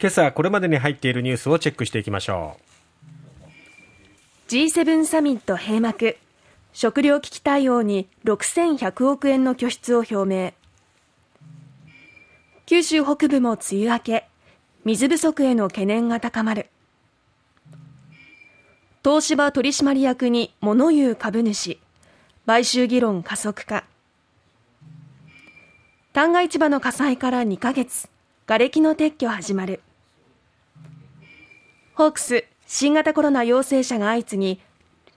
今朝これまでに入っているニュースをチェックしていきましょう。G7 サミット閉幕。食糧危機対応に6100億円の拠出を表明。九州北部も梅雨明け。水不足への懸念が高まる。東芝取締役に物言う株主。買収議論加速化。旦過市場の火災から2ヶ月。瓦礫の撤去始まる。ホークス新型コロナ陽性者が相次ぎ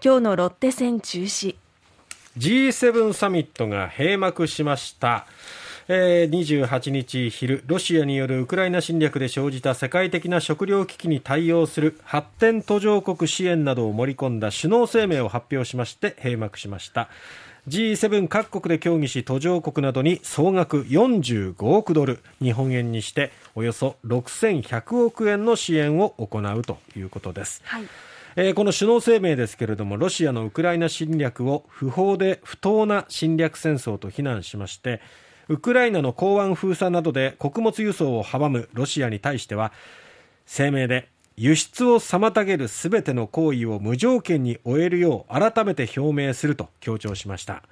今日のロッテ戦中止 G7 サミットが閉幕しましたえー、28日昼、ロシアによるウクライナ侵略で生じた世界的な食糧危機に対応する発展途上国支援などを盛り込んだ首脳声明を発表しまして閉幕しました。G7 各国で協議し途上国などに総額45億ドル日本円にしておよそ6100億円の支援を行うということです、はい。えー、この首脳声明ですけれどもロシアのウクライナ侵略を不法で不当な侵略戦争と非難しましてウクライナの港湾封鎖などで穀物輸送を阻むロシアに対しては声明で輸出を妨げるすべての行為を無条件に終えるよう改めて表明すると強調しました。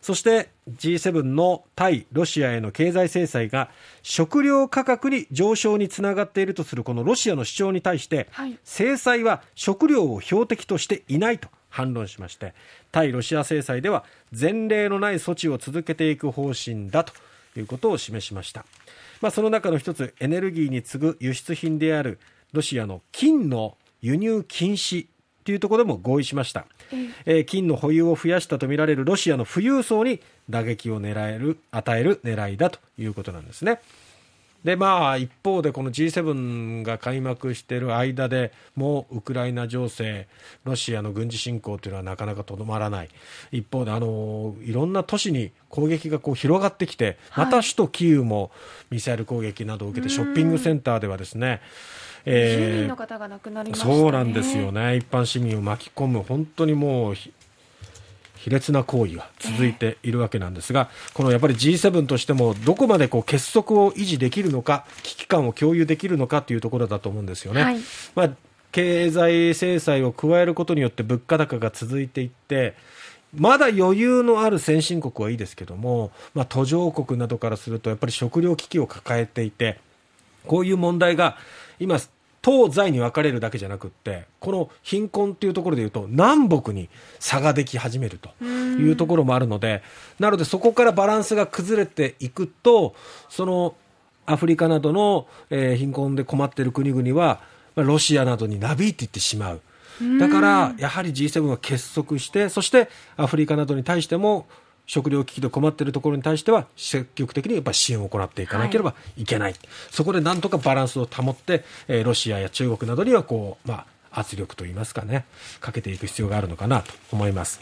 そして G7 の対ロシアへの経済制裁が食料価格に上昇につながっているとするこのロシアの主張に対して、はい、制裁は食料を標的としていないと反論しまして対ロシア制裁では前例のない措置を続けていく方針だということを示しました、まあ、その中の一つエネルギーに次ぐ輸出品であるロシアの金の輸入禁止というところでも合意しました、えー、金の保有を増やしたとみられるロシアの富裕層に打撃を狙える与える狙いだということなんですね。でまあ、一方でこの G7 が開幕している間でもウクライナ情勢、ロシアの軍事侵攻というのはなかなかとどまらない、一方であのいろんな都市に攻撃がこう広がってきて、また首都キーウもミサイル攻撃などを受けて、ショッピングセンターではですね、えー、の方が亡くなりまし、ね、そうなんですよね、一般市民を巻き込む、本当にもう卑劣な行為が続いているわけなんですが、このやっぱり G7 としてもどこまでこう結束を維持できるのか、危機感を共有できるのかというところだと思うんですよね。はい、まあ経済制裁を加えることによって物価高が続いていって、まだ余裕のある先進国はいいですけども、まあ、途上国などからするとやっぱり食糧危機を抱えていてこういう問題が今東西に分かれるだけじゃなくってこの貧困というところでいうと南北に差ができ始めるというところもあるのでなのでそこからバランスが崩れていくとそのアフリカなどの、えー、貧困で困っている国々はロシアなどになびいていってしまう。だから、やはり G7 は結束して、そしてアフリカなどに対しても食糧危機で困っているところに対しては積極的にやっぱ支援を行っていかなければい。けない、はい、そこでなんとかバランスを保って、えー、ロシアや中国などにはこう、まあ、圧力といいますかねかけていく必要があるのかなと思います。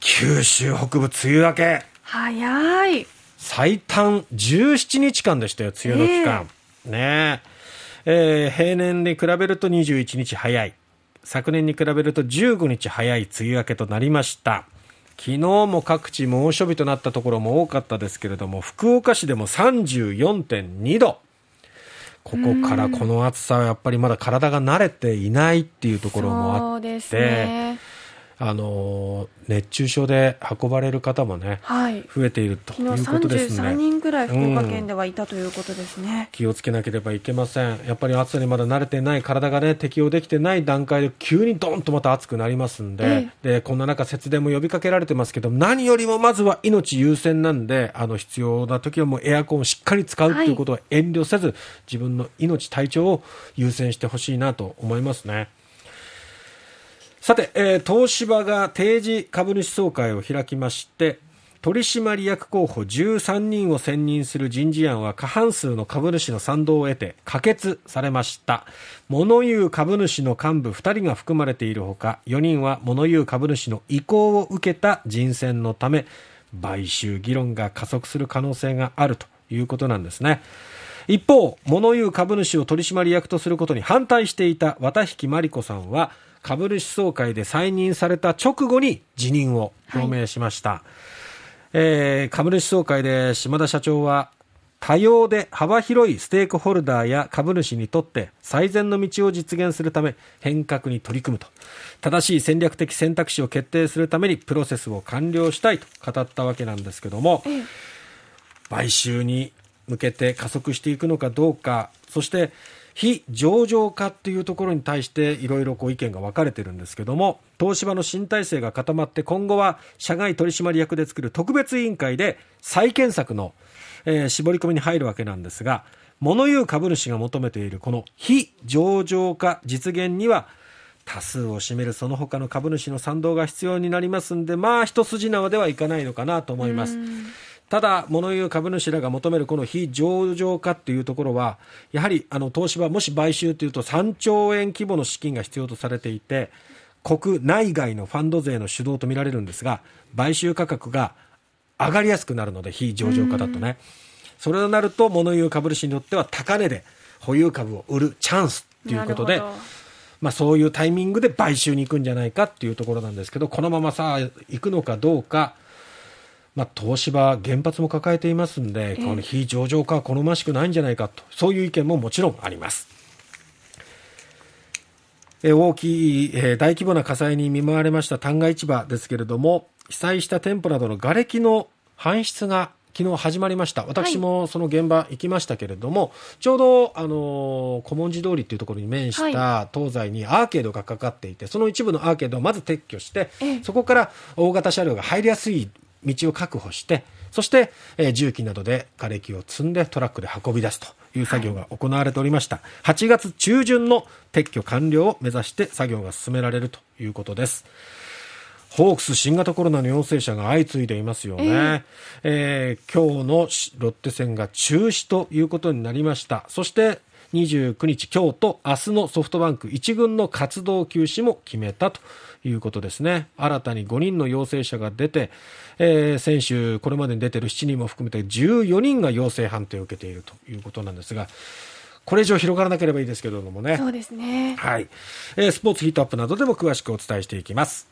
九州北部梅雨明け。早い。最短17日間でしたよ梅雨の期間、えー、ね。えー、平年に比べると21日早い。昨年に比べると15日早い梅雨明けとなりました昨日も各地猛暑日となったところも多かったですけれども福岡市でも34.2度。ここからこの暑さはやっぱりまだ体が慣れていないっていうところもあって、ね、あの熱中症で運ばれる方もね、はい、増えているということですね。人ぐらい福岡県ではいたということですね、うん、気をつけなければいけません。やっぱり暑さにまだ慣れてない体がね適応できてない段階で急にドンとまた暑くなりますんで、えでこんな中節電も呼びかけられてますけど何よりもまずは命優先なんであの必要な時はもうエアコンをしっかり使うということは遠慮せず、はい、自分の命体調を優先してほしいなと思いますね。さて、えー、東芝が定時株主総会を開きまして取締役候補13人を選任する人事案は過半数の株主の賛同を得て可決されました。物言う株主の幹部2人が含まれているほか4人は物言う株主の意向を受けた人選のため買収議論が加速する可能性があるということなんですね。一方物言う株主を取締役とすることに反対していた綿引真理子さんは株主総会で再任された直後に辞任を表明しました、はい、えー、株主総会で島田社長は多様で幅広いステークホルダーや株主にとって最善の道を実現するため変革に取り組むと。正しい戦略的選択肢を決定するためにプロセスを完了したいと語ったわけなんですけども、買収に向けて加速していくのかどうかそして非上場化っていうところに対していろいろ意見が分かれてるんですけども東芝の新体制が固まって今後は社外取締役で作る特別委員会で再建策の、えー、絞り込みに入るわけなんですが物言う株主が求めているこの非上場化実現には多数を占めるその他の株主の賛同が必要になりますんでまあ一筋縄ではいかないのかなと思います。ただ、物言う株主らが求めるこの非上場化っていうところは、やはりあの東芝、もし買収というと3兆円規模の資金が必要とされていて、国内外のファンド税の主導とみられるんですが、買収価格が上がりやすくなるので、非上場化だとね。それとなると、物言う株主によっては高値で保有株を売るチャンスということで、まあ、そういうタイミングで買収に行くんじゃないかっていうところなんですけど、このままさ、行くのかどうか、まあ、東芝、原発も抱えていますんで、この非上場化は好ましくないんじゃないかと、そういう意見ももちろんあります。大きい、大規模な火災に見舞われました旦過市場ですけれども、被災した店舗などの瓦礫の搬出が昨日始まりました。私もその現場行きましたけれども、はい、ちょうどあの古文字通りというところに面した東西にアーケードがかかっていてその一部のアーケードをまず撤去して、そこから大型車両が入りやすい道を確保して、そして、えー、重機などで瓦礫を積んでトラックで運び出すという作業が行われておりました。はい、8月中旬の撤去完了を目指して作業が進められるということです。ホークス新型コロナの陽性者が相次いでいますよね、えー、えー、今日のロッテ戦が中止ということになりましたそして29日今日と明日のソフトバンク1軍の活動休止も決めたということですね。新たに5人の陽性者が出て、えー、先週これまでに出ている7人も含めて14人が陽性判定を受けているということなんですが、これ以上広がらなければいいですけれどもね。そうですね。はい。えー、スポーツヒートアップなどでも詳しくお伝えしていきます。